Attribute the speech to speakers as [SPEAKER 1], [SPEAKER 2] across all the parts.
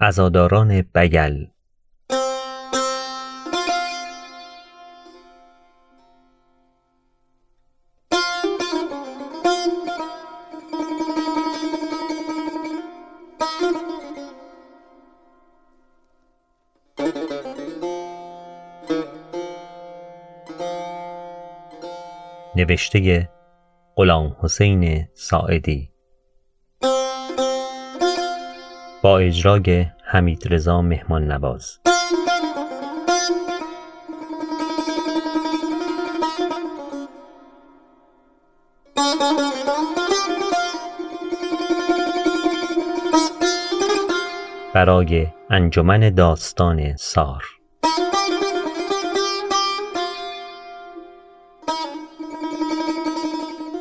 [SPEAKER 1] عزاداران بگل نوشته غلام حسین ساعدی. با اجرای حمید رضا مهمان نواز برای انجمن داستان سار.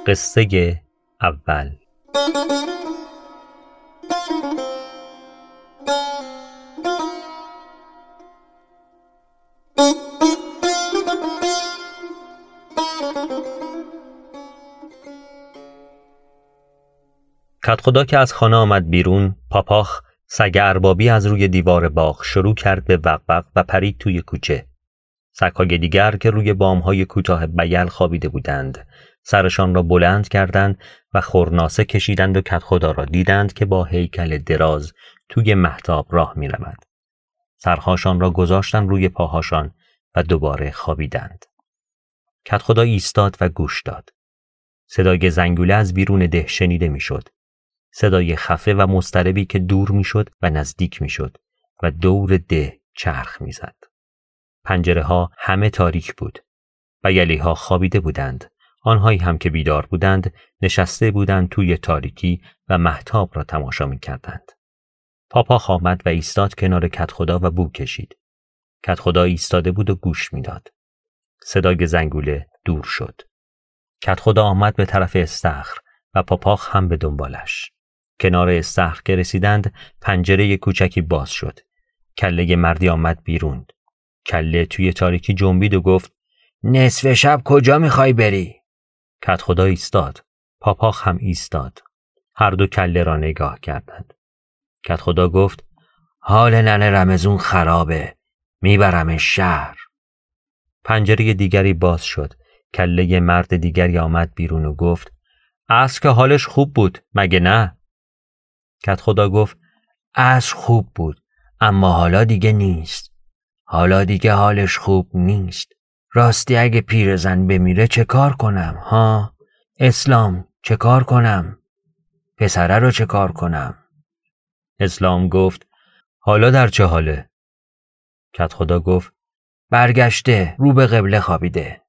[SPEAKER 1] قصه اول. خدا که از خانه آمد بیرون پاپاخ سگ اربابی از روی دیوار باغ شروع کرد به وقوق و پرید توی کوچه سگهای دیگر که روی بامهای کوتاه بیل خوابیده بودند سرشان را بلند کردند و خورناسه کشیدند و خدا را دیدند که با هیکل دراز توی محتاب راه می رود. سرهاشان را گذاشتن روی پاهاشان و دوباره خوابیدند. خدا ایستاد و گوش داد. صدای زنگوله از بیرون ده شنیده می‌شد. صدای خفه و مستربی که دور می‌شد و نزدیک می‌شد و دور ده چرخ می‌زد. پنجره ها همه تاریک بود. و ها خوابیده بودند. آنهایی هم که بیدار بودند نشسته بودند توی تاریکی و محتاب را تماشا می کردند. پاپا آمد و ایستاد کنار کت خدا و بو کشید. کت خدا ایستاده بود و گوش می‌داد. صدای زنگوله دور شد. کت خدا آمد به طرف استخر و پاپاخ هم به دنبالش. کنار استخر که رسیدند پنجره کوچکی باز شد. کله مردی آمد بیرون. کله توی تاریکی جنبید و گفت نصف شب کجا می‌خوای بری؟ کت خدا ایستاد. پاپاخ هم ایستاد. هر دو کله را نگاه کردند. کت خدا گفت حال ننه رمزون خرابه. می‌برم شهر. پنجره دیگری باز شد. کله مرد دیگری آمد بیرون و گفت از که حالش خوب بود مگه نه؟ کت خدا گفت از خوب بود اما حالا دیگه نیست. حالا دیگه حالش خوب نیست. راستی اگه پیرزن بمیره چه کار کنم ها؟ اسلام چه کار کنم؟ پسره رو چه کار کنم؟ اسلام گفت حالا در چه حاله؟ کت خدا گفت برگشته رو به قبله خوابیده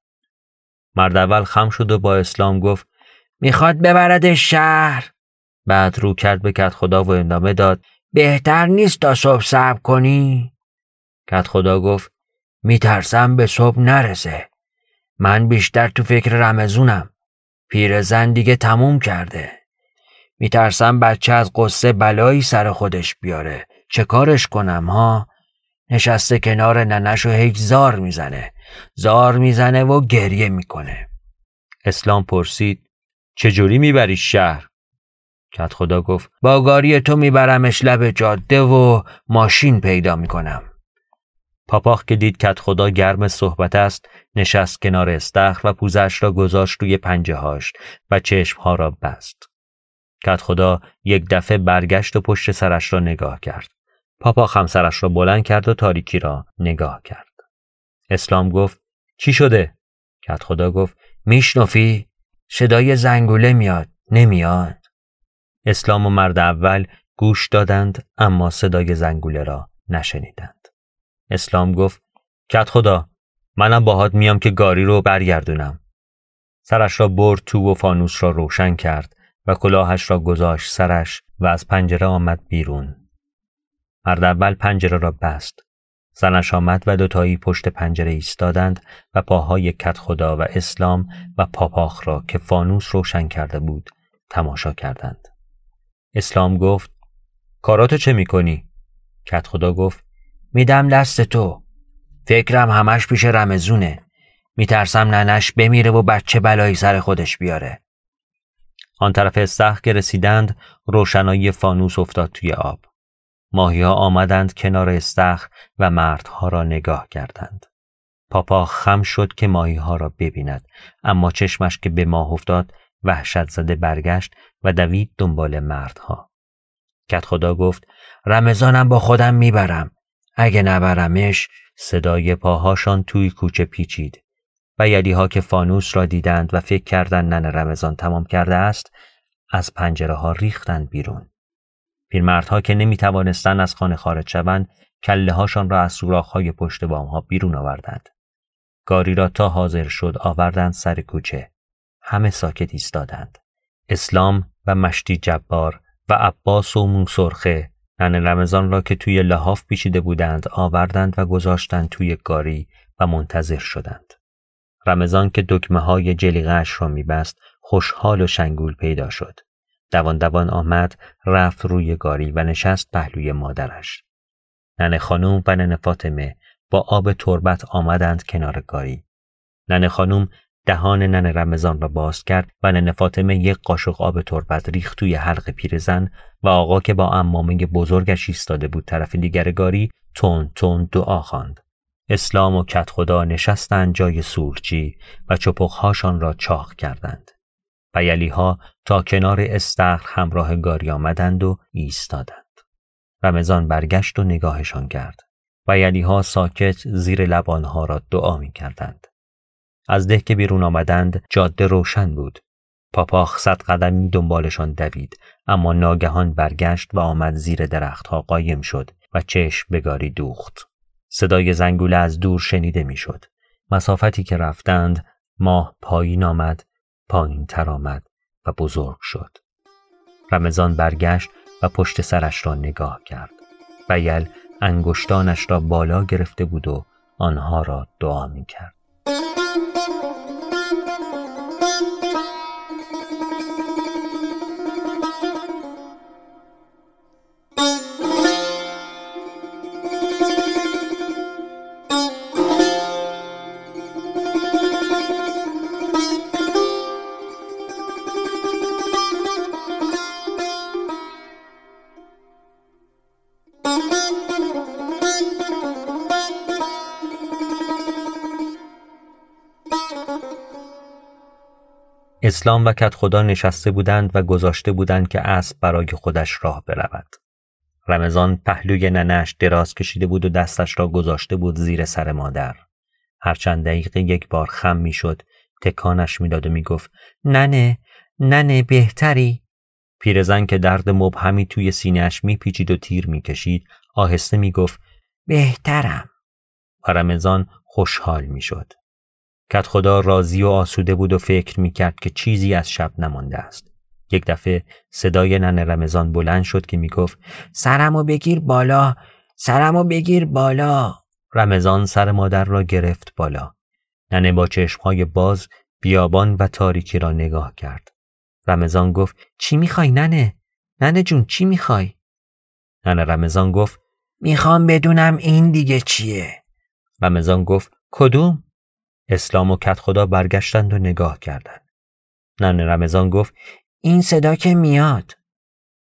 [SPEAKER 1] مرد اول خم شد و با اسلام گفت می‌خواد ببرد شهر بعد رو کرد به کت خدا و اندامه داد بهتر نیست تا صبح صبر کنی؟ کت خدا گفت میترسم به صبح نرسه. من بیشتر تو فکر رمزونم پیرزن دیگه تموم کرده. میترسم بچه از قصه بلایی سر خودش بیاره. چه کارش کنم ها؟ نشسته کنار ننش و هیچ زار می‌زنه. زار می‌زنه و گریه می‌کنه. اسلام پرسید چجوری می‌بری شهر؟ کت خدا گفت با گاری تو میبرمش لب جاده و ماشین پیدا می‌کنم پاپاخ که دید کت خدا گرم صحبت است نشست کنار استخر و پوزش را گذاشت روی پنجه هاش و چشمها را بست. کت خدا یک دفعه برگشت و پشت سرش را نگاه کرد. پاپاخ هم سرش را بلند کرد و تاریکی را نگاه کرد. اسلام گفت چی شده؟ کت خدا گفت میشنفی؟ صدای زنگوله میاد نمیاد اسلام و مرد اول گوش دادند اما صدای زنگوله را نشنیدند. اسلام گفت کت خدا منم باهات میام که گاری رو برگردونم. سرش را برد تو و فانوس را روشن کرد و کلاهش را گذاشت سرش و از پنجره آمد بیرون. مرد اول پنجره را بست. زنش آمد و دوتایی پشت پنجره ایستادند و پاهای کت خدا و اسلام و پاپاخ را که فانوس روشن کرده بود تماشا کردند. اسلام گفت کاراتو چه می‌کنی؟ کت خدا گفت میدم دست تو. فکرم همش پیش رمزونه. میترسم ننش بمیره و بچه بلایی سر خودش بیاره. آن طرف استخ که رسیدند روشنایی فانوس افتاد توی آب. ماهیها آمدند کنار استخر و مردها را نگاه کردند. پاپا خم شد که ماهیها را ببیند اما چشمش که به ماه افتاد وحشت زده برگشت و دوید دنبال مردها. کت خدا گفت رمضانم با خودم می‌برم. اگه نبرمش صدای پاهاشان توی کوچه پیچید. و یلیها که فانوس را دیدند و فکر کردند نن رمضان تمام کرده است از پنجره ها ریختند بیرون. پیرمردها که نمی توانستند از خانه خارج شوند کله هاشان را از سوراخ های پشت بام ها بیرون آوردند. گاری را تا حاضر شد آوردند سر کوچه. همه ساکت ایستادند. اسلام و مشتی جبار و عباس و موسرخه نن رمضان را که توی لحاف پیچیده بودند آوردند و گذاشتند توی گاری و منتظر شدند. رمضان که دکمه های جلیغش را میبست خوشحال و شنگول پیدا شد. دوان دوان آمد رفت روی گاری و نشست پهلوی مادرش. ننه خانوم و ننه فاطمه با آب تربت آمدند کنار گاری. ننه خانوم دهان ننه رمضان را باز کرد و ننه فاطمه یک قاشق آب تربت ریخت توی حلق پیرزن و آقا که با امامه بزرگش ایستاده بود طرف دیگر گاری تون تون دعا خواند. اسلام و کت خدا نشستند جای سورچی و چپخهاشان را چاق کردند. و یلیها تا کنار استخر همراه گاری آمدند و ایستادند. رمضان برگشت و نگاهشان کرد و یلیها ساکت زیر لبانها را دعا می کردند. از ده که بیرون آمدند جاده روشن بود. پاپاخ صد قدمی دنبالشان دوید اما ناگهان برگشت و آمد زیر درختها قایم شد و چشم به گاری دوخت. صدای زنگوله از دور شنیده می‌شد. مسافتی که رفتند ماه پایین آمد پایین تر آمد و بزرگ شد. رمضان برگشت و پشت سرش را نگاه کرد. بیل انگشتانش را بالا گرفته بود و آنها را دعا می کرد. اسلام و کت خدا نشسته بودند و گذاشته بودند که اسب برای خودش راه برود. رمضان پهلوی ننش دراز کشیده بود و دستش را گذاشته بود زیر سر مادر. هر چند دقیقه یک بار خم می‌شد تکانش می‌داد و می‌گفت ننه ننه بهتری پیرزن که درد مبهمی توی سینهش میپیچید و تیر می‌کشید آهسته می‌گفت بهترم و رمضان خوشحال می‌شد کت خدا راضی و آسوده بود و فکر می کرد که چیزی از شب نمانده است. یک دفعه صدای نن رمضان بلند شد که می گفت سرمو بگیر بالا سرمو بگیر بالا رمضان سر مادر را گرفت بالا ننه با چشمهای باز بیابان و تاریکی را نگاه کرد رمضان گفت چی می‌خوای ننه؟ ننه جون چی می‌خوای؟ ننه رمضان گفت می‌خوام بدونم این دیگه چیه؟ رمضان گفت کدوم؟ اسلام و کت خدا برگشتند و نگاه کردند. نن رمضان گفت این صدا که میاد.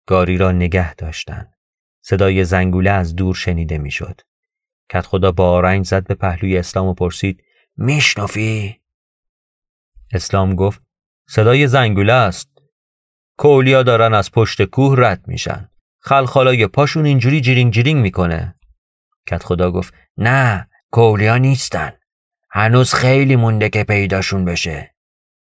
[SPEAKER 1] گاری را نگه داشتند. صدای زنگوله از دور شنیده می‌شد. کت خدا با آرنج زد به پهلوی اسلام و پرسید میشنفی؟ اسلام گفت صدای زنگوله است. کولیا دارن از پشت کوه رد میشن. خلخالای پاشون اینجوری جیرینگ جیرینگ می‌کنه. کت خدا گفت نه کولیا نیستن. هنوز خیلی مونده که پیداشون بشه.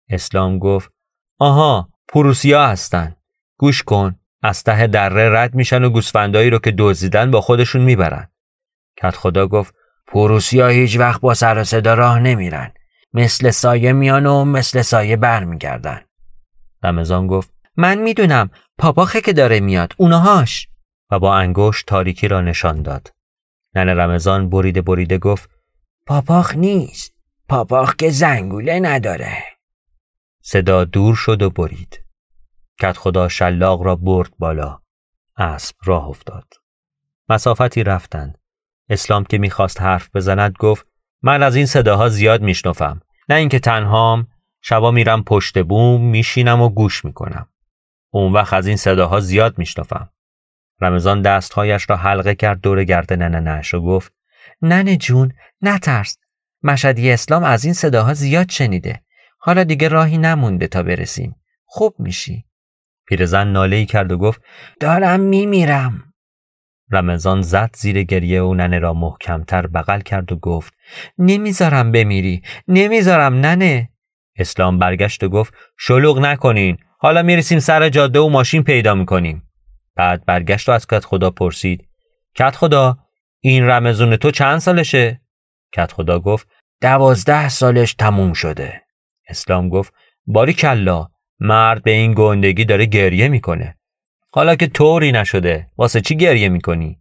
[SPEAKER 1] اسلام گفت آها پروسیا هستن. گوش کن از ته دره رد میشن و گوسفندایی رو که دزدیدن با خودشون می‌برن. کت خدا گفت پروسیا هیچ وقت با سر صدا راه نمیرن. مثل سایه میان و مثل سایه برمیگردن. رمضان گفت من می‌دونم پاپاخه که داره میاد اونهاش و با انگشت تاریکی را نشان داد. ننه رمضان بریده بریده گفت پاپاخ نیست. پاپاخ که زنگوله نداره. صدا دور شد و برید. کت خدا شلاق را برد بالا. اسب راه افتاد. مسافتی رفتند. اسلام که می‌خواست حرف بزند گفت من از این صداها زیاد میشنفم نه اینکه تنهام. شبا میرم پشت بوم میشینم و گوش می‌کنم. اون وقت از این صداها زیاد میشنفم رمضان دستهایش را حلقه کرد دور گردن ننش و گفت
[SPEAKER 2] ننه جون نترس. مشدی اسلام از این صداها زیاد شنیده. حالا دیگه راهی نمونده تا برسیم. خوب میشی.
[SPEAKER 1] پیرزن ناله ای کرد و گفت
[SPEAKER 2] دارم میمیرم.
[SPEAKER 1] رمضان زد زیر گریه و ننه را محکمتر بغل کرد و گفت
[SPEAKER 2] نمی‌ذارم بمیری نمی‌ذارم ننه.
[SPEAKER 1] اسلام برگشت و گفت شلوغ نکنین. حالا می‌رسیم سر جاده و ماشین پیدا می‌کنیم. بعد برگشت و از کت خدا پرسید کت خدا این رمزون تو چند سالشه؟ کت خدا گفت
[SPEAKER 2] دوازده سالش تموم شده.
[SPEAKER 1] اسلام گفت باری کلا مرد به این گندگی داره گریه می‌کنه. حالا که طوری نشده واسه چی گریه می‌کنی؟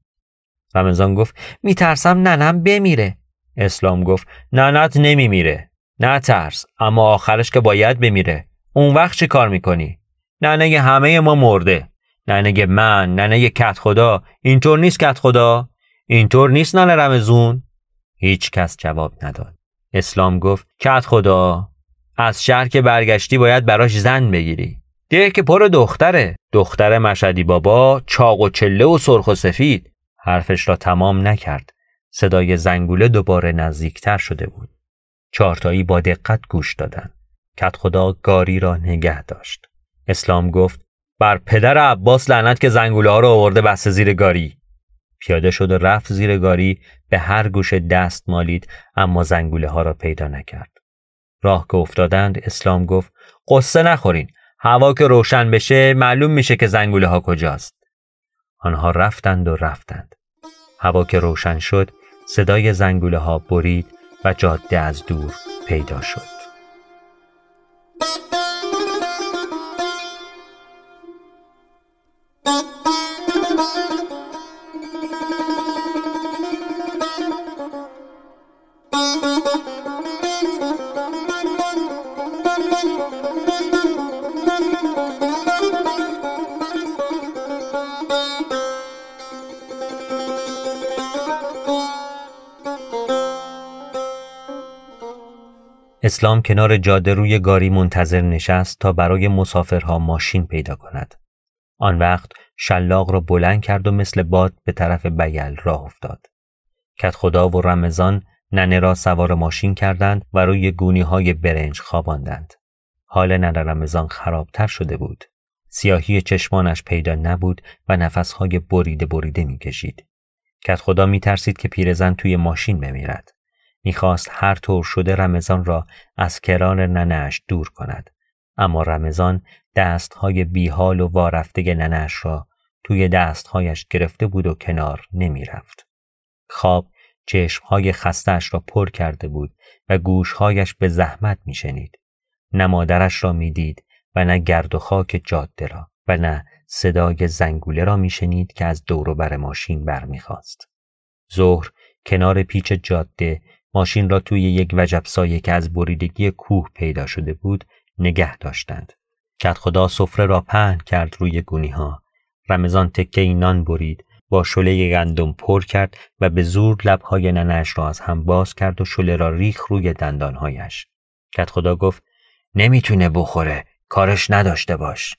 [SPEAKER 1] رمضان گفت
[SPEAKER 2] میترسم ننم بمیره.
[SPEAKER 1] اسلام گفت ننت نمیمیره. نه ترس اما آخرش که باید بمیره. اون وقت چی کار می‌کنی؟ ننه همه ما مرده. ننه من ننه کت خدا. اینطور نیست کت خدا؟ اینطور نیست ننه رمزون؟ هیچ کس جواب نداد. اسلام گفت کت خدا از شهر که برگشتی باید براش زن بگیری. ده که پر دختره. دختر مشدی بابا چاق و چله و سرخ و سفید. حرفش را تمام نکرد. صدای زنگوله دوباره نزدیکتر شده بود. چارتایی با دقت گوش دادن. کت خدا گاری را نگه داشت. اسلام گفت بر پدر عباس لعنت که زنگوله ها رو آورده بسته زیر گاری. پیاده شد و رفت زیر گاری به هر گوش دست مالید اما زنگوله ها را پیدا نکرد. راه که افتادند اسلام گفت قصه نخورین هوا که روشن بشه معلوم میشه که زنگوله ها کجاست. آنها رفتند و رفتند. هوا که روشن شد صدای زنگوله ها برید و جاده از دور پیدا شد. اسلام کنار جاده روی گاری منتظر نشست تا برای مسافرها ماشین پیدا کند. آن وقت شلاق را بلند کرد و مثل باد به طرف بیل راه افتاد. کت خدا و رمضان ننه را سوار ماشین کردند و روی گونی های برنج خواباندند. حال ننه رمضان خرابتر شده بود. سیاهی چشمانش پیدا نبود و نفسهای بریده بریده می‌کشید. کت خدا می ترسید که پیرزن توی ماشین بمیرد. می‌خواست هر طور شده رمضان را از کران ننش دور کند اما رمضان دستهای بیحال و وارفته ننش را توی دستهایش گرفته بود و کنار نمی‌رفت. خواب چشمهای خستش را پر کرده بود و گوشهایش به زحمت میشنید. نه مادرش را می‌دید و نه گرد و خاک جاده را و نه صدای زنگوله را میشنید که از دور بر ماشین برمیخواست. ظهر کنار پیچ جاده ماشین را توی یک وجب سایه که از بریدگی کوه پیدا شده بود نگه داشتند. کت خدا سفره را پهن کرد روی گونی ها. رمضان تکه نان برید با شله گندم پر کرد و به زور لبهای ننش را از هم باز کرد و شله را ریخ روی دندانهایش. کت خدا گفت نمی‌تونه بخوره کارش نداشته باش.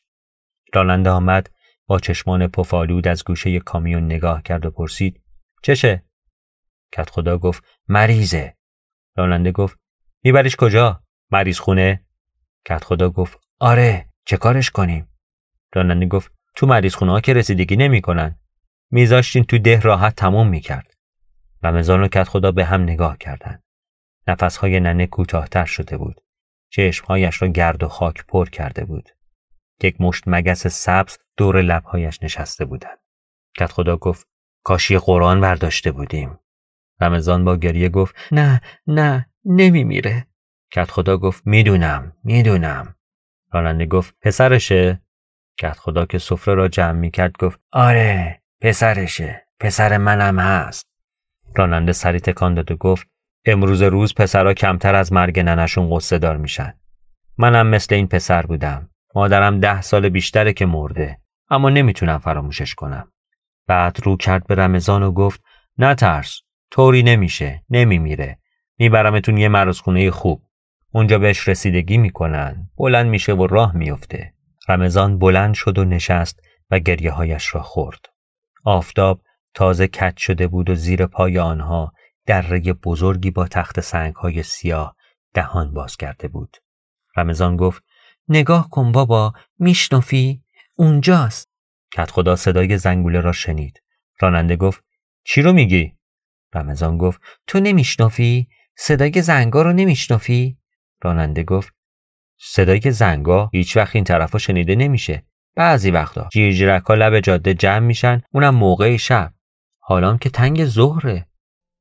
[SPEAKER 1] راننده آمد با چشمان پفالود از گوشه کامیون نگاه کرد و پرسید چشه؟ کت خدا گفت مریضه. راننده گفت میبریش کجا؟ مریض خونه؟ کت خدا گفت آره چه کارش کنیم؟ راننده گفت تو مریض خونه ها که رسیدگی نمی‌کنن میذاشتین تو ده راحت تموم می‌کرد رمضان و کت خدا به هم نگاه کردند. نفسهای ننه کوتاهتر شده بود. چشمهایش را گرد و خاک پر کرده بود. یک مشت مگس سبز دور لبهایش نشسته بودند. کت خدا گفت کاشی قرآن برداشته بودیم. رمضان با گریه گفت
[SPEAKER 2] نه نه نمیمیره.
[SPEAKER 1] کت خدا گفت می‌دونم می‌دونم. راننده گفت پسرشه؟ کت خدا که سفره را جمع می‌کرد گفت
[SPEAKER 2] آره پسرشه پسر منم هست.
[SPEAKER 1] راننده سری تکان داد و گفت امروز روز پسرها کمتر از مرگ ننشون قصه دار میشن. منم مثل این پسر بودم. مادرم ده سال بیشتره که مرده اما نمی‌تونم فراموشش کنم. بعد رو کرد به رمضان و گفت نترس طوری نمیشه نمیمیره. میبرمتون یه مرزخونه خوب. اونجا بهش رسیدگی می‌کنن بلند میشه و راه میفته رمضان بلند شد و نشست و گریه هایش را خورد. آفتاب تازه کج شده بود و زیر پای آنها دره بزرگی با تخت سنگهای سیاه دهان باز کرده بود. رمضان گفت نگاه کن بابا میشنفی؟ اونجاست. کت خدا صدای زنگوله را شنید. راننده گفت چی رو میگی؟ رمضان گفت تو نمیشنفی؟ صدای زنگا رو نمیشنفی؟ راننده گفت صدای زنگا هیچ وقت این طرفا شنیده نمیشه. بعضی وقتا جیرجیرک ها لب جاده جمع میشن اونم موقع شب. حالا که تنگ ظهره.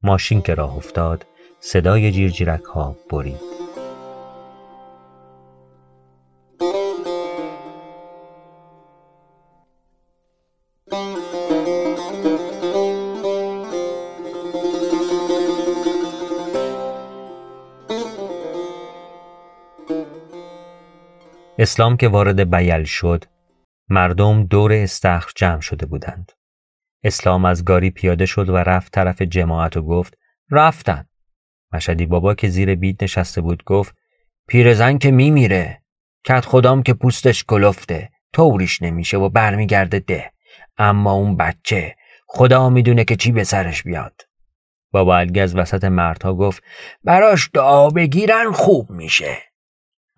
[SPEAKER 1] ماشین که راه افتاد صدای جیرجیرک ها برید. اسلام که وارد بیل شد مردم دور استخر جمع شده بودند اسلام از گاری پیاده شد و رفت طرف جماعت و گفت رفتن. مشدی بابا که زیر بید نشسته بود گفت پیرزن که میمیره. کت خدام که پوستش کلفته طوریش نمیشه و برمیگرده ده. اما اون بچه خدا می‌دونه که چی به سرش بیاد. بابا الگز وسط مردها گفت براش دعا بگیرن خوب میشه.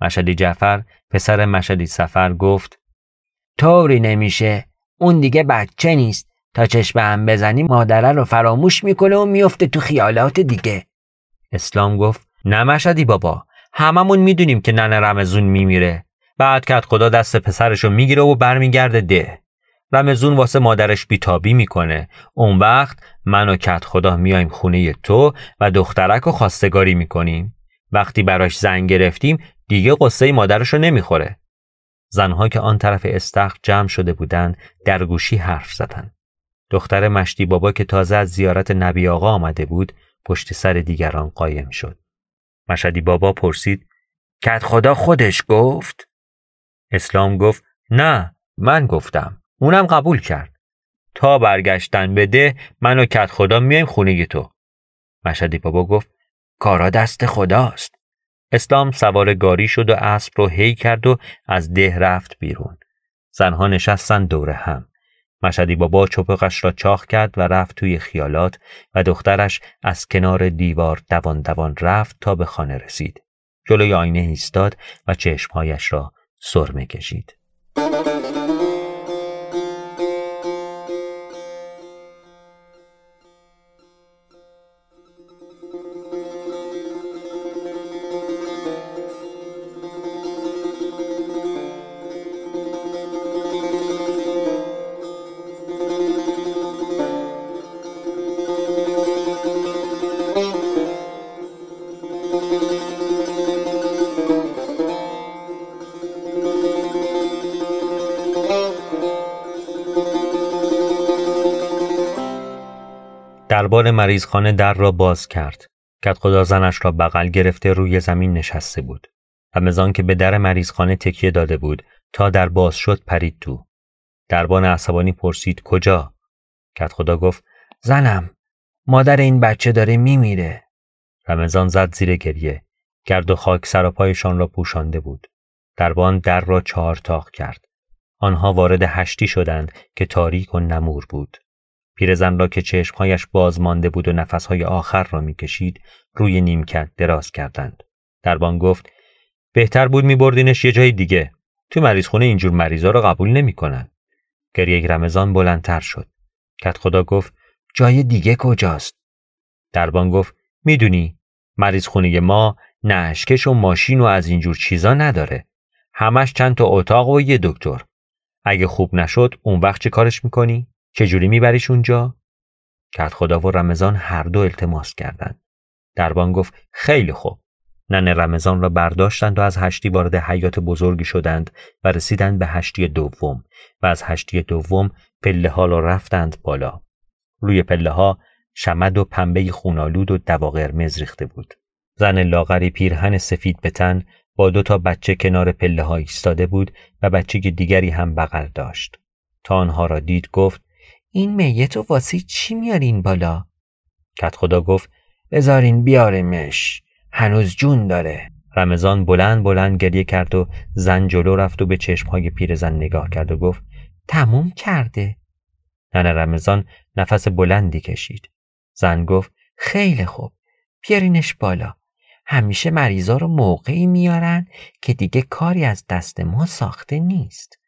[SPEAKER 1] مشدی جعفر پسر مشدی سفر گفت طوری نمیشه. اون دیگه بچه نیست. تا چشم هم بزنی مادره رو فراموش می‌کنه و میفته تو خیالات دیگه. اسلام گفت نه مشدی بابا هممون می‌دونیم که ننه رمزون میمیره. بعد کت خدا دست پسرشو می‌گیره و برمیگرده ده. رمزون واسه مادرش بیتابی می‌کنه. اون وقت من و کت خدا میایم خونه تو و دخترک رو خواستگاری می‌کنیم. وقتی براش زنگ گرفتیم دیگه قصه مادرش رو نمی‌خوره. زنها که آن طرف استخر جمع شده بودند در گوشی حرف زدند. دختر مشتی بابا که تازه از زیارت نبی آقا آمده بود پشت سر دیگران قایم شد. مشدی بابا پرسید کت خدا خودش گفت؟ اسلام گفت نه من گفتم. اونم قبول کرد. تا برگشتن بده من و کت خدا میایم خونه تو. مشدی بابا گفت کارا دست خداست. اسلام سوار گاری شد و اسب رو هی کرد و از ده رفت بیرون. زنها نشستن دور هم. مشدی بابا چپقش را چاخ کرد و رفت توی خیالات و دخترش از کنار دیوار دوان دوان رفت تا به خانه رسید. جلوی آینه ایستاد و چشمهایش را سرمه کشید. دربار مریضخانه در را باز کرد. کت خدا زنش را بغل گرفته روی زمین نشسته بود. رمضان که به در مریضخانه تکیه داده بود تا در باز شد پرید تو. دربان عصبانی پرسید کجا؟ کت خدا گفت زنم مادر این بچه داره میمیره. رمضان زد زیر گریه. گرد و خاک سراپایشان را پوشانده بود. دربان در را چهار تاق کرد. آنها وارد هشتی شدند که تاریک و نمور بود. پیرزن را که چشمهایش باز مانده بود و نفسهای آخر را می‌کشید روی نیمکت دراز کردند. دربان گفت بهتر بود میبردینش یه جای دیگه. تو مریض خونه اینجور مریضا را قبول نمی‌کنن. گریه رمضان بلندتر شد. کت خدا گفت جای دیگه کجاست؟ دربان گفت می‌دونی مریض خونه ما نشکش و ماشین و از اینجور چیزا نداره. همش چند تا اتاق و یه دکتر. اگه خوب نشد اون وقت چه کارش می‌کنی؟ چجوری میبریش اونجا؟ کت خدا و رمضان هر دو التماس کردند. دربان گفت خیلی خوب. ننه رمضان را برداشتند و از هشتی وارد حیات بزرگی شدند و رسیدند به هشتی دوم و از هشتی دوم پله ها را رفتند بالا. روی پله ها شمد و پنبه خونالود و دوا قرمز ریخته بود. زن لاغری پیرهن سفید به تن با دو تا بچه کنار پله ها ایستاده بود و بچه دیگری هم بغل داشت. تا آنها را دید گفت این میت و واسه چی میارین بالا؟ کت خدا گفت بذارین بیارمش هنوز جون داره رمضان بلند بلند گریه کرد و زن جلو رفت و به چشمهای پیرزن نگاه کرد و گفت تموم کرده
[SPEAKER 2] ننه رمضان نفس بلندی کشید. زن گفت خیلی خوب. بیارینش بالا. همیشه مریضا رو موقعی میارن که دیگه کاری از دست ما ساخته نیست.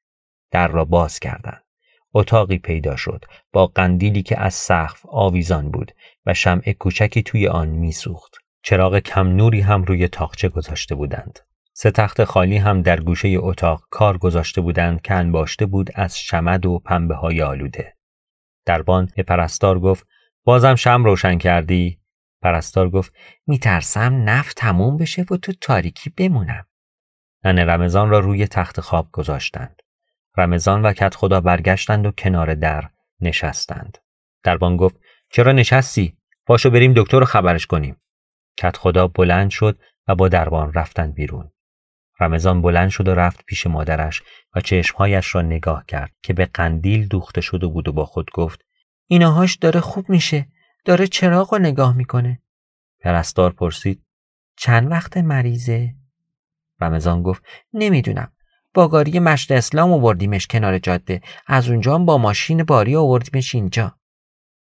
[SPEAKER 2] در را باز کردند. اتاقی پیدا شد با قندیلی که از سقف آویزان بود و شمع کوچکی توی آن میسوخت. چراغ کم نوری هم روی تاقچه گذاشته بودند. سه تخت خالی هم در گوشه اتاق کار گذاشته بودند که انباشته بود از شمد و پنبه های آلوده. دربان به پرستار گفت بازم شم روشن کردی؟ پرستار گفت میترسم نفت تموم بشه و تو تاریکی بمونم. ننه رمضان را روی تخت خواب گذاشتند. رمضان و کت خدا برگشتند و کنار در نشستند. دربان گفت چرا نشستی؟ پاشو بریم دکتر رو خبرش کنیم. کت خدا بلند شد و با دربان رفتند بیرون. رمضان بلند شد و رفت پیش مادرش و چشمهایش را نگاه کرد که به قندیل دوخته شده بود و با خود گفت ایناهاش داره خوب میشه داره چراغ رو نگاه می‌کنه پرستار پرسید چند وقت مریضه؟ رمضان گفت نمی‌دونم با گاری مشت اسلام آوردیمش کنار جاده از اونجا هم با ماشین باری آوردیمش اینجا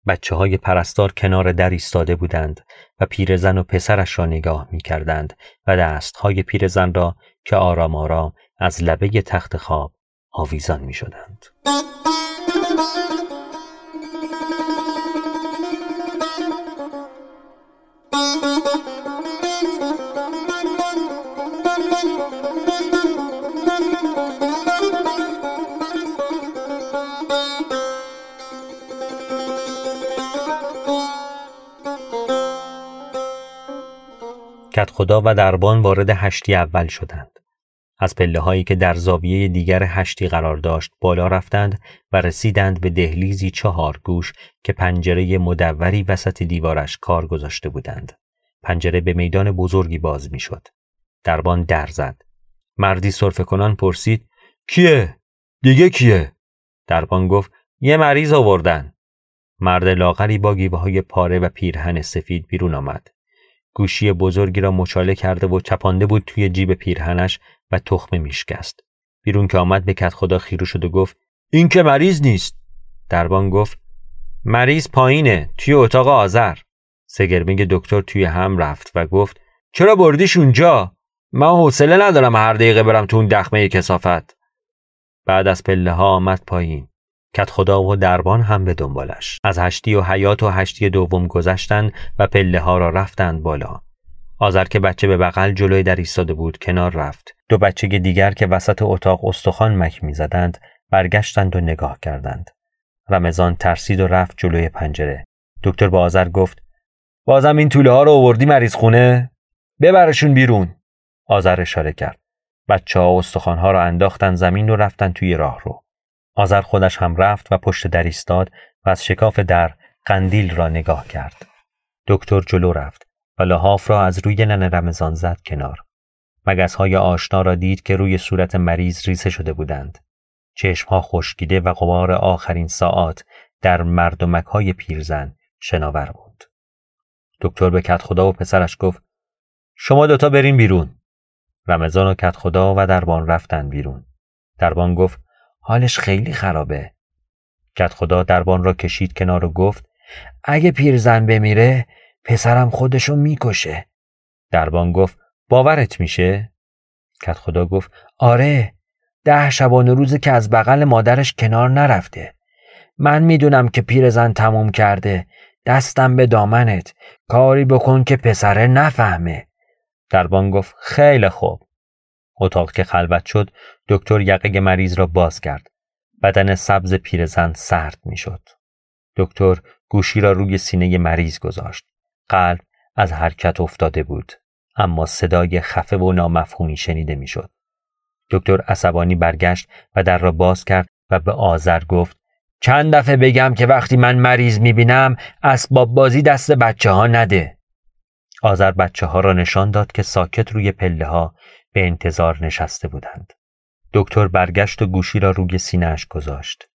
[SPEAKER 1] بچه های پرستار کنار در ایستاده بودند و پیرزن و پسرش را نگاه می کردند و دست های پیرزن را که آرام آرام از لبه تخت خواب آویزان می شدند. خدا و دربان وارد هشتی اول شدند. از پله هایی که در زاویه دیگر هشتی قرار داشت بالا رفتند و رسیدند به دهلیزی چهار گوش که پنجره مدوری وسط دیوارش کار گذاشته بودند. پنجره به میدان بزرگی باز می‌شد. دربان در زد. مردی صرف کنان پرسید کیه؟ دیگه کیه؟ دربان گفت یه مریض آوردن. مرد لاغری با گیوه های پاره و پیرهن سفید بیرون آمد. گوشی بزرگی را مچاله کرده و چپانده بود توی جیب پیرهنش و تخمه میشکست. بیرون که آمد به کت خدا خیرو شد و گفت این که مریض نیست. دربان گفت مریض پایینه توی اتاق آذر. سگرمینگ دکتر توی هم رفت و گفت چرا بردیش اونجا؟ من حوصله ندارم هر دقیقه برم تو اون دخمه کسافت. بعد از پله ها آمد پایین. کت خدا و دربان هم به دنبالش. از هشتی و حیات و هشتی دوم گذشتند و پله ها را رفتند بالا. آذر که بچه به بغل جلوی در ایستاده بود کنار رفت. دو بچه دیگر که وسط اتاق استخوان مک می‌زدند برگشتند و نگاه کردند. رمضان ترسید و رفت جلوی پنجره. دکتر با آذر گفت بازم این طوله ها رو آوردی مریض خونه ببرشون بیرون. آذر اشاره کرد. بچه ها استخوان ها را انداختن زمین و رفتن توی راه رو آذر خودش هم رفت و پشت در ایستاد و از شکاف در قندیل را نگاه کرد. دکتر جلو رفت و لحاف را از روی نن رمضان زد کنار. مگس های آشنا را دید که روی صورت مریض ریسه شده بودند. چشمها خشکیده و غبار آخرین ساعت در مردمک های پیرزن شناور بود. دکتر به کت خدا و پسرش گفت شما دوتا برین بیرون. رمضان و کت خدا و دربان رفتن بیرون. دربان گفت حالش خیلی خرابه. کت خدا دربان را کشید کنار و گفت اگه پیرزن بمیره پسرم خودشو می‌کشه. دربان گفت باورت میشه؟ کت خدا گفت آره ده شبانه روزه که از بغل مادرش کنار نرفته. من می‌دونم که پیرزن تموم کرده دستم به دامنت کاری بکن که پسره نفهمه. دربان گفت خیلی خوب. اتاق که خلوت شد دکتر یقه مریض را باز کرد. بدن سبز پیرزن سرد می‌شد. دکتر گوشی را روی سینه مریض گذاشت. قلب از حرکت افتاده بود اما صدای خفه و نامفهومی شنیده می‌شد. دکتر عصبانی برگشت و در را باز کرد و به آذر گفت چند دفعه بگم که وقتی من مریض می‌بینم اسباب بازی دست بچه ها نده. آذر بچه ها را نشان داد که ساکت روی پله ها به انتظار نشسته بودند. دکتر برگشت و گوشی را روی سینهش گذاشت.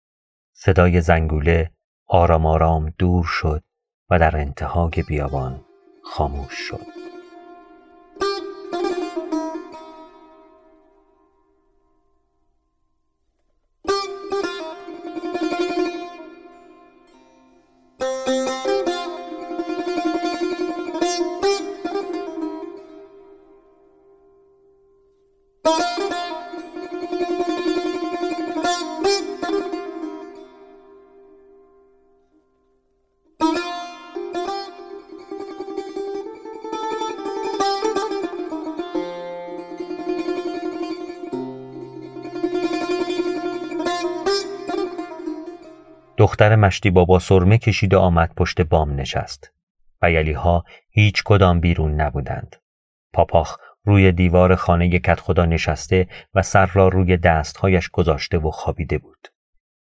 [SPEAKER 1] صدای زنگوله آرام آرام دور شد و در انتهای بیابان خاموش شد. دختر مشتی بابا سرمه کشید و آمد پشت بام نشست. بیلی ها هیچ کدام بیرون نبودند. پاپاخ روی دیوار خانه کت خدا نشسته و سر را روی دستهایش گذاشته و خوابیده بود.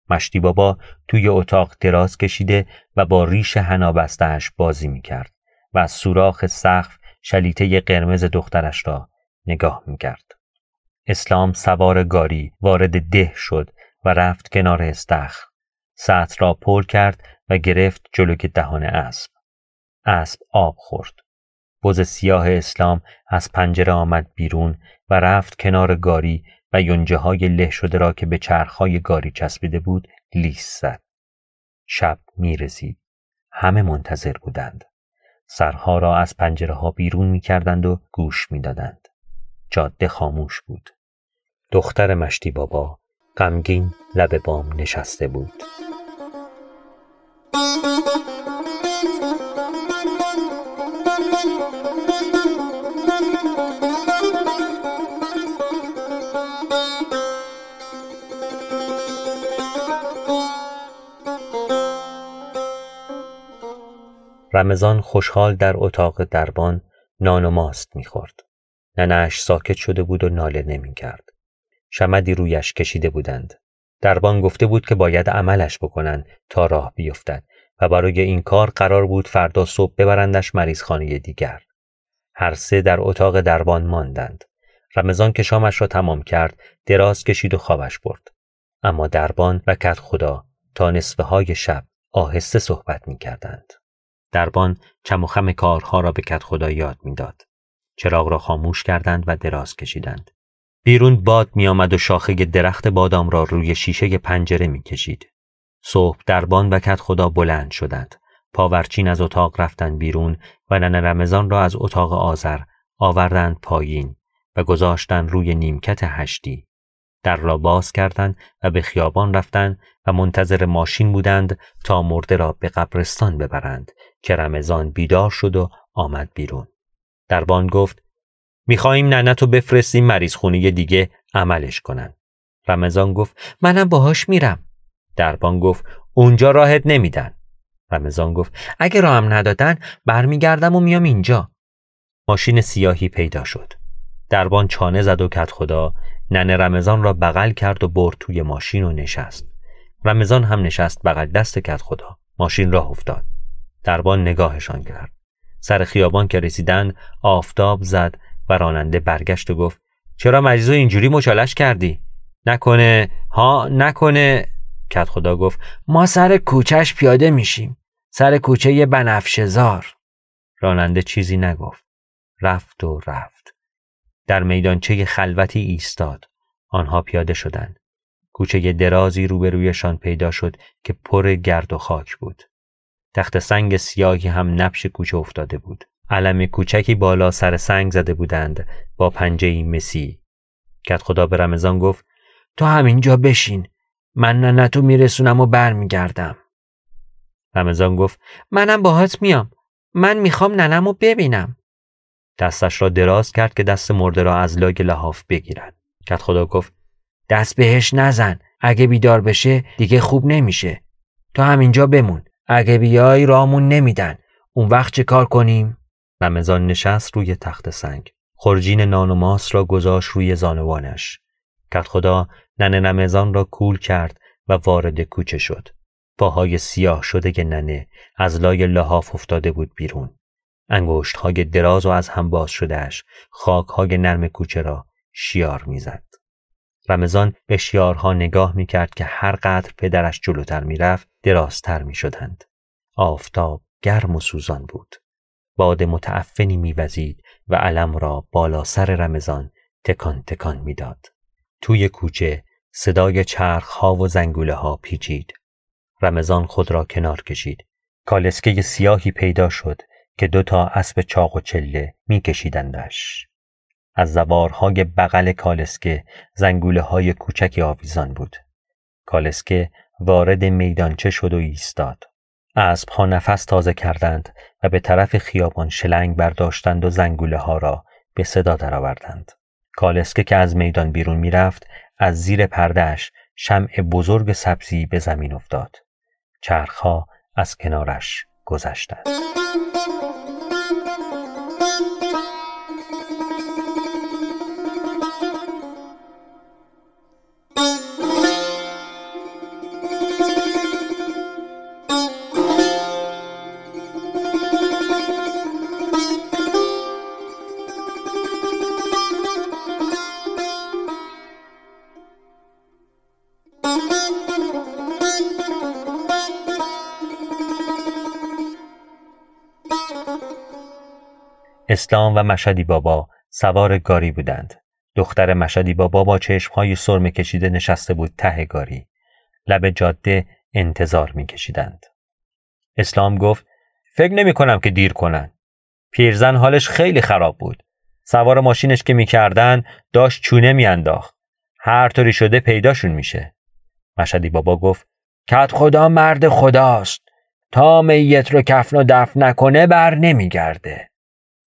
[SPEAKER 1] مشتی بابا توی اتاق دراز کشیده و با ریش هنابستهش بازی می‌کرد و از سوراخ سقف شلیته قرمز دخترش را نگاه می‌کرد. اسلام سوار گاری وارد ده شد و رفت کنار استخر. سطر را پر کرد و گرفت جلوی دهان اسب. اسب آب خورد. بز سیاه اسلام از پنجره آمد بیرون و رفت کنار گاری و یونجه های له شده را که به چرخهای گاری چسبیده بود لیس زد. شب می رسید. همه منتظر بودند. سرها را از پنجره ها بیرون می کردند و گوش می دادند. جاده خاموش بود. دختر مشتی بابا غمگین لب بام نشسته بود. رمضان خوشحال در اتاق دربان نان و ماست می‌خورد. ننش ساکت شده بود و ناله نمی‌کرد. شمدی رویش کشیده بودند. دربان گفته بود که باید عملش بکنن تا راه بیفتد و برای این کار قرار بود فردا صبح ببرندش مریض خانه دیگر. هر سه در اتاق دربان ماندند. رمضان که شامش را تمام کرد دراز کشید و خوابش برد. اما دربان و کت خدا تا نصفه های شب آهسته صحبت می کردند. دربان چم و خم کارها را به کت خدا یاد می‌داد. چراغ را خاموش کردند و دراز کشیدند. بیرون باد می آمد و شاخه درخت بادام را روی شیشه پنجره می کشید. صبح دربان و کت خدا بلند شدند. پاورچین از اتاق رفتند بیرون و نن رمضان را از اتاق آذر آوردند پایین و گذاشتند روی نیمکت هشتی. در را باز کردند و به خیابان رفتند و منتظر ماشین بودند تا مرده را به قبرستان ببرند که رمضان بیدار شد و آمد بیرون. دربان گفت می‌خواهیم ننتو بفرستیم مریض خونه دیگه عملش کنن. رمضان گفت منم باهاش میرم. دربان گفت اونجا راهت نمیدن. رمضان گفت اگه راهم ندادن برمیگردم و میام اینجا. ماشین سیاهی پیدا شد. دربان چانه زد و کت خدا ننه رمضان را بغل کرد و برد توی ماشین و نشست. رمضان هم نشست بغل دست کت خدا. ماشین راه افتاد. دربان نگاهشان کرد. سر خیابان که رسیدن آفتاب زد و راننده برگشت و گفت چرا مجیزو اینجوری مچالش کردی؟ نکنه ها نکنه. کت خدا گفت ما سر کوچش پیاده میشیم. سر کوچه بنفشزار راننده چیزی نگفت. رفت و رفت. در میدانچه خلوتی ایستاد. آنها پیاده شدند. کوچه درازی روبرویشان پیدا شد که پر گرد و خاک بود. تخت سنگ سیاهی هم نبش کوچه افتاده بود. علم کوچکی بالا سر سنگ زده بودند با پنجه مسی. کت خدا به رمضان گفت تو همینجا بشین. من نه تو میرسونم و برمیگردم. رمضان گفت منم باهات میام. من می‌خوام ننمو ببینم. دستش را دراز کرد که دست مرده را از لاگ لحاف بگیرد. کت خدا گفت دست بهش نزن. اگه بیدار بشه دیگه خوب نمیشه. تو همینجا بمون. اگه بیای رامون نمیدن اون وقت چه کار کنیم؟ رمضان نشست روی تخت سنگ خورجین نان و ماس را گذاشت روی زانوانش کت خدا ننه رمضان را کول کرد و وارد کوچه شد پاهای سیاه شده ننه از لای لحاف افتاده بود بیرون انگشت های دراز و از هم باز شدهش خاک های نرم کوچه را شیار می‌زد. رمضان به شیارها نگاه می‌کرد که هر قدر پدرش جلوتر می‌رفت درازتر می‌شدند. آفتاب گرم و سوزان بود. باد متعفنی میوزید و علم را بالا سر رمضان تکان تکان می‌داد. توی کوچه صدای چرخ ها و زنگوله ها پیچید. رمضان خود را کنار کشید. کالسکه سیاهی پیدا شد که دو تا اسب چاق و چله میکشیدندش. از زوارهای بغل کالسکه زنگوله های کوچکی آویزان بود. کالسکه وارد میدانچه شد و ایستاد. ها نفس تازه کردند و به طرف خیابان شلنگ برداشتند و زنگوله ها را به صدا درآوردند. کالسکه که از میدان بیرون می‌رفت از زیر پردهش شمع بزرگ سبزی به زمین افتاد. چرخها از کنارش گذشتند اسلام و مشدی بابا سوار گاری بودند. دختر مشدی بابا با چشمهای سرم کشیده نشسته بود ته گاری. لب جاده انتظار می کشیدند. اسلام گفت فکر نمی کنم که دیر کنن. پیرزن حالش خیلی خراب بود. سوار ماشینش که می‌کردن داشت چونه میانداخت. هر طوری شده پیداشون میشه. مشدی بابا گفت کت خدا مرد خداست. تا میت رو کفن و دفن نکنه بر نمیگرده.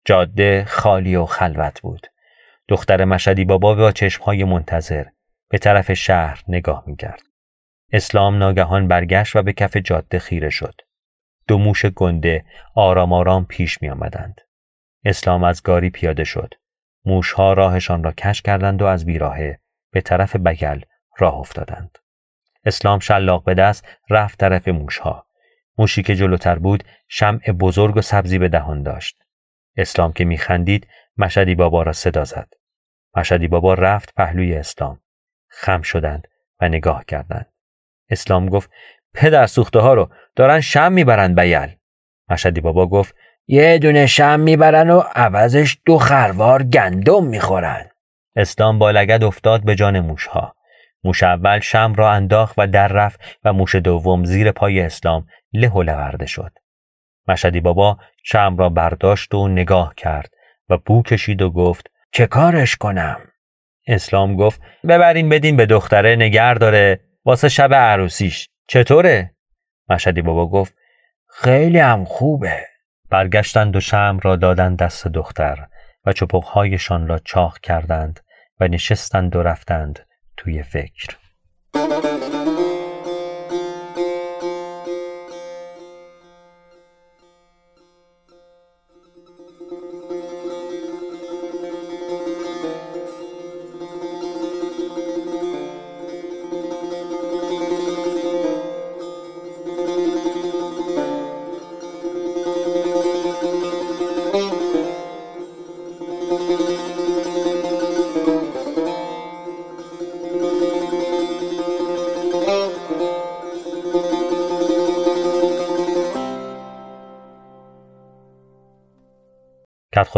[SPEAKER 1] جاده خالی و خلوت بود. دختر مشدی بابا با چشمهای منتظر به طرف شهر نگاه می‌کرد. اسلام ناگهان برگشت و به کف جاده خیره شد. دو موش گنده آرام آرام پیش می آمدند. اسلام از گاری پیاده شد. موشها راهشان را کش کردند و از بیراهه به طرف بگل راه افتادند. اسلام شلاق به دست رفت طرف موشها. موشی که جلوتر بود شمع بزرگ و سبزی به دهان داشت. اسلام که میخندید مشدی بابا را صدا زد. مشدی بابا رفت پهلوی اسلام. خم شدند و نگاه کردند. اسلام گفت پدر سوخته ها رو دارن شم می‌برن بیل. مشدی بابا گفت یه دونه شم می‌برن و عوضش دو خروار گندم می‌خورن. اسلام با لگد افتاد به جان موشها. موش اول شم را انداخت و در رفت و موش دوم زیر پای اسلام له و لورده شد. مشدی بابا شم را برداشت و نگاه کرد و بو کشید و گفت چه کارش کنم؟ اسلام گفت ببرین بدین به دختره نگر داره واسه شب عروسیش چطوره؟ مشدی بابا گفت خیلی هم خوبه برگشتند و شم را دادند دست دختر و چپقهایشان را چاق کردند و نشستند و رفتند توی فکر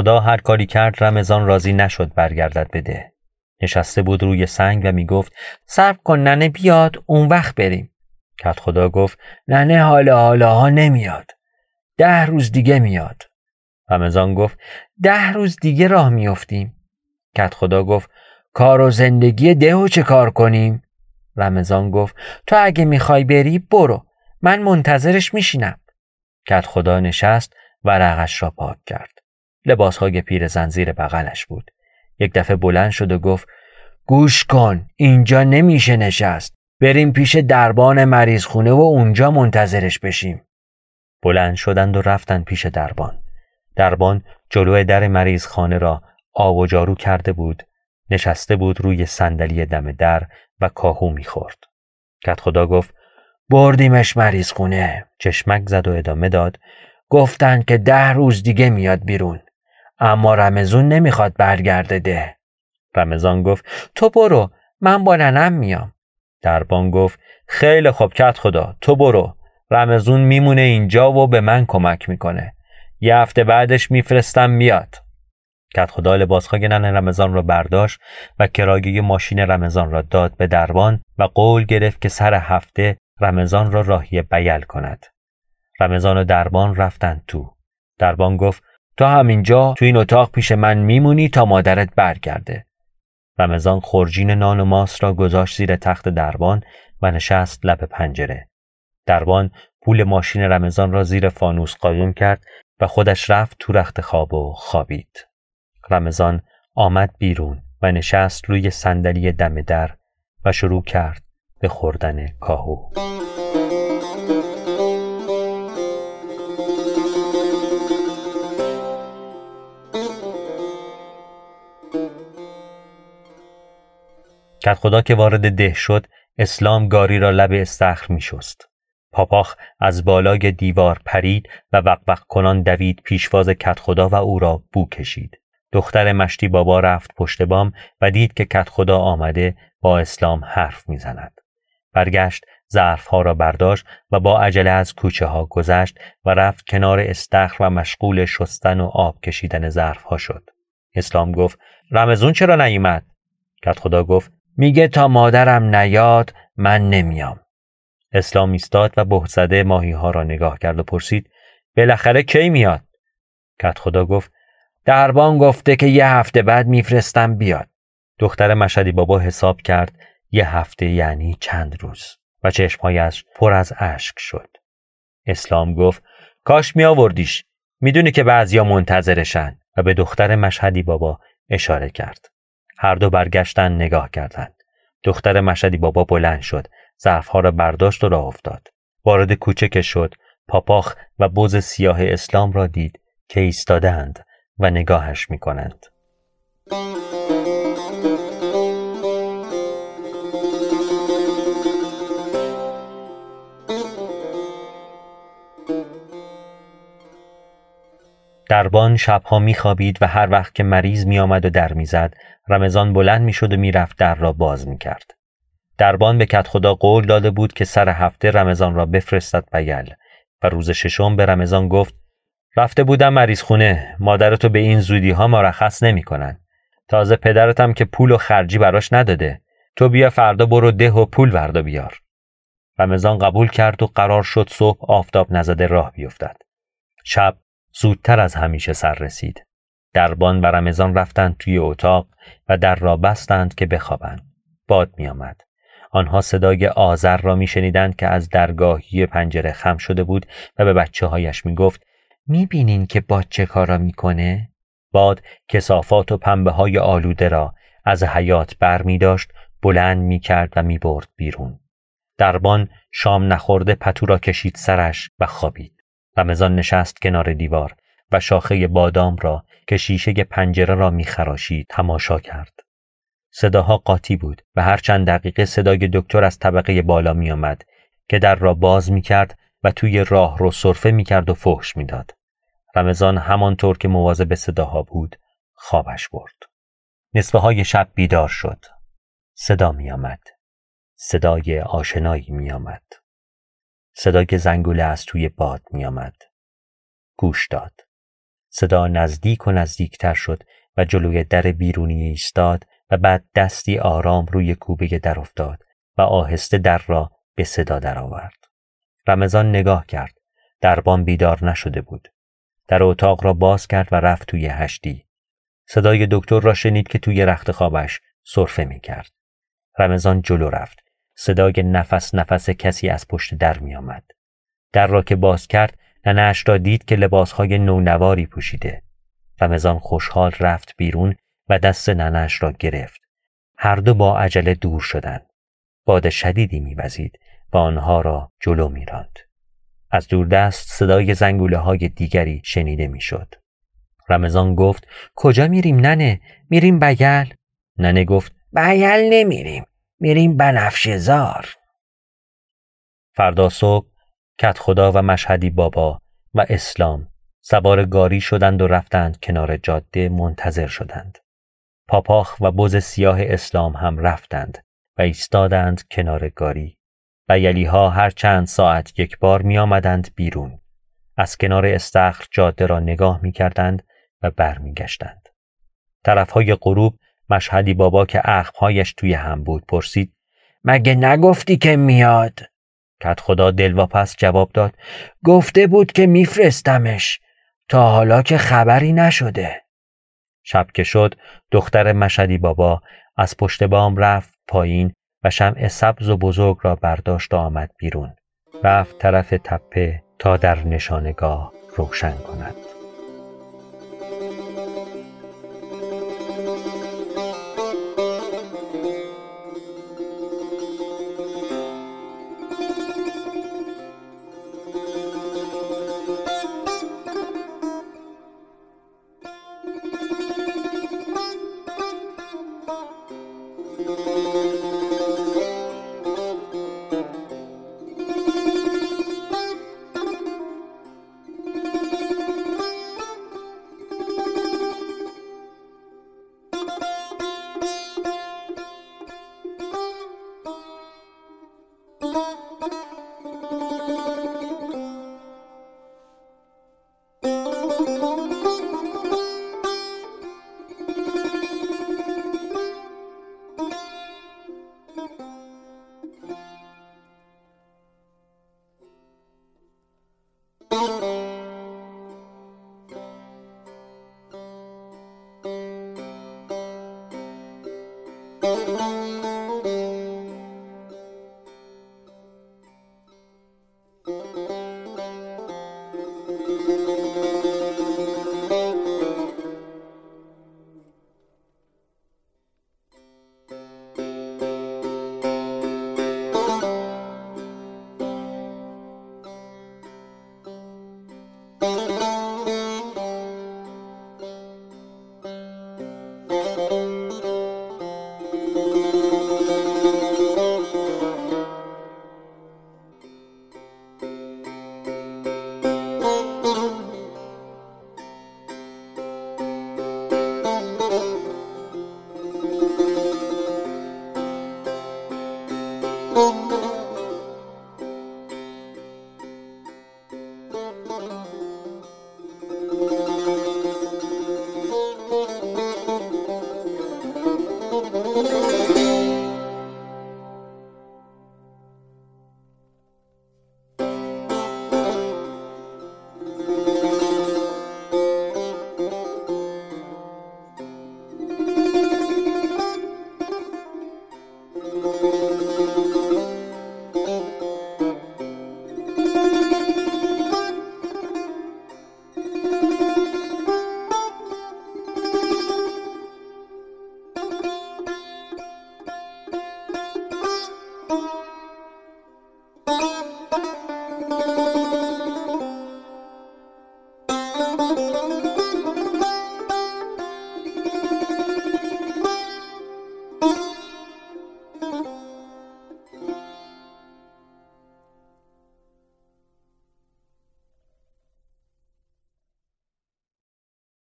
[SPEAKER 1] خدا هر کاری کرد رمضان راضی نشد برگردد بده. نشسته بود روی سنگ و می‌گفت صبر کن ننه بیاد اون وقت بریم. کت خدا گفت ننه حالا حالا ها نمیاد. ده روز دیگه میاد. رمضان گفت ده روز دیگه راه میافتیم. کت خدا گفت کار و زندگی ده و چه کار کنیم؟ رمضان گفت تو اگه می‌خوای بری برو من منتظرش میشینم. کت خدا نشست و رقش را پاک کرد. لباسهای پیر زنزیر بغلش بود. یک دفعه بلند شد و گفت گوش کن اینجا نمیشه نشست. بریم پیش دربان مریض خونه و اونجا منتظرش بشیم. بلند شدند و رفتند پیش دربان. دربان جلوی در مریض خانه را آب و جارو کرده بود. نشسته بود روی صندلی دم در و کاهو می‌خورد. کت خدا گفت بردیمش مریض خونه. چشمک زد و ادامه داد. گفتند که ده روز دیگه میاد بیرون. اما رمزون نمی‌خواد برگرده ده. رمضان گفت تو برو من با ننم میام. دربان گفت خیلی خوب کت خدا تو برو. رمزون میمونه اینجا و به من کمک می‌کنه. یه هفته بعدش میفرستم میاد. کت خدا لباسهای نن رمضان را برداشت و کرایه ماشین رمضان را داد به دربان و قول گرفت که سر هفته رمضان را راهی بیل کند. رمضان و دربان رفتند تو. دربان گفت تو همینجا تو این اتاق پیش من میمونی تا مادرت برگرده. رمضان خورجین نان و ماست را گذاشت زیر تخت دربان و نشست لب پنجره. دربان پول ماشین رمضان را زیر فانوس قایم کرد و خودش رفت تو رخت خواب و خوابید. رمضان آمد بیرون و نشست روی صندلی دم در و شروع کرد به خوردن کاهو. کت خدا که وارد ده شد اسلام گاری را لب استخر می شست. پاپاخ از بالای دیوار پرید و وقوق کنان دوید پیشواز کت خدا و او را بو کشید. دختر مشتی بابا رفت پشت بام و دید که کت خدا آمده با اسلام حرف می‌زند. برگشت ظرفها را برداشت و با عجله از کوچه ها گذشت و رفت کنار استخر و مشغول شستن و آب کشیدن ظرفها شد. اسلام گفت رمزون چرا نیومد؟ کت خدا گفت میگه تا مادرم نیاد من نمیام. اسلام ایستاد و بهزده ماهی ها را نگاه کرد و پرسید بالاخره کی میاد؟ کت خدا گفت دربان گفته که یه هفته بعد میفرستم بیاد. دختر مشهدی بابا حساب کرد یه هفته یعنی چند روز و چشمهایش پر از اشک شد. اسلام گفت کاش می آوردیش. می‌دونی که بعضیا منتظرشن و به دختر مشهدی بابا اشاره کرد. هر دو برگشتن نگاه کردند. دختر مشهدی بابا بلند شد. ظرفها را برداشت و راه افتاد. وارد کوچه که شد پاپاخ و بوز سیاه اسلام را دید که ایستادند و نگاهش می دربان شبها میخوابید و هر وقت که مریض میآمد و در می‌زد رمضان بلند می‌شد و می‌رفت در را باز می‌کرد. دربان به کت خدا قول داده بود که سر هفته رمضان را بفرستد بیل و روز ششم به رمضان گفت رفته بودم مریض خونه مادرتو به این زودی ها مرخص نمی‌کنن. تازه پدرتم که پول و خرجی براش نداده. تو بیا فردا برو ده و پول وردا بیار. رمضان قبول کرد و قرار شد صبح آفتاب نزده راه بیفتد. شب زودتر از همیشه سر رسید. دربان و رمضان رفتند توی اتاق و در را بستند که بخوابند. باد می آمد. آنها صدای آذر را می شنیدند که از درگاهی پنجره خم شده بود و به بچه هایش می گفت می بینین که باد چه کارا می‌کنه؟ باد کسافات و پنبه های آلوده را از حیات بر می داشت بلند می کرد و می برد بیرون. دربان شام نخورده پتو را کشید سرش و خوابید. رمضان نشست کنار دیوار و شاخه بادام را که شیشه پنجره را میخراشید تماشا کرد. صداها قاطی بود و هر چند دقیقه صدای دکتر از طبقه بالا می آمد که در را باز می کرد و توی راه رو صرفه می کرد و فحش می داد. رمضان همانطور که مواظب صداها بود خوابش برد. نصفه های شب بیدار شد. صدا می آمد. صدای آشنایی می آمد. صدای زنگوله از توی باد می آمد. گوش داد. صدا نزدیک و نزدیکتر شد و جلوی در بیرونی ایستاد و بعد دستی آرام روی کوبه در افتاد و آهسته در را به صدا درآورد. رمضان نگاه کرد. دربان بیدار نشده بود. در اتاق را باز کرد و رفت توی هشتی. صدای دکتر را شنید که توی رخت خوابش صرفه می کرد. رمضان جلو رفت. صدای نفس نفس کسی از پشت در می آمد. در را که باز کرد ننهش را دید که لباسهای نونواری پوشیده. رمضان خوشحال رفت بیرون و دست ننهش را گرفت. هر دو با عجله دور شدند. باد شدیدی میوزید و آنها را جلو میراند. از دوردست صدای زنگوله های دیگری شنیده می‌شد. رمضان گفت کجا میریم ننه؟ میریم بیل؟ ننه گفت بیل نمیریم. میریم بنفشه زار فردا صبح کت خدا و مشهدی بابا و اسلام سوار گاری شدند و رفتند کنار جاده منتظر شدند. پاپاخ و بز سیاه اسلام هم رفتند و ایستادند کنار گاری و یلی ها هر چند ساعت یک بار می آمدند بیرون. از کنار استخر جاده را نگاه می کردند و برمیگشتند. طرفهای غروب مشهدی بابا که اخمهایش توی هم بود پرسید مگه نگفتی که میاد؟ کت خدا دلواپس جواب داد گفته بود که میفرستمش تا حالا که خبری نشده. شب که شد دختر مشهدی بابا از پشت بام رفت پایین و شمع سبز و بزرگ را برداشت و آمد بیرون. رفت طرف تپه تا در نشانگاه روشن کند.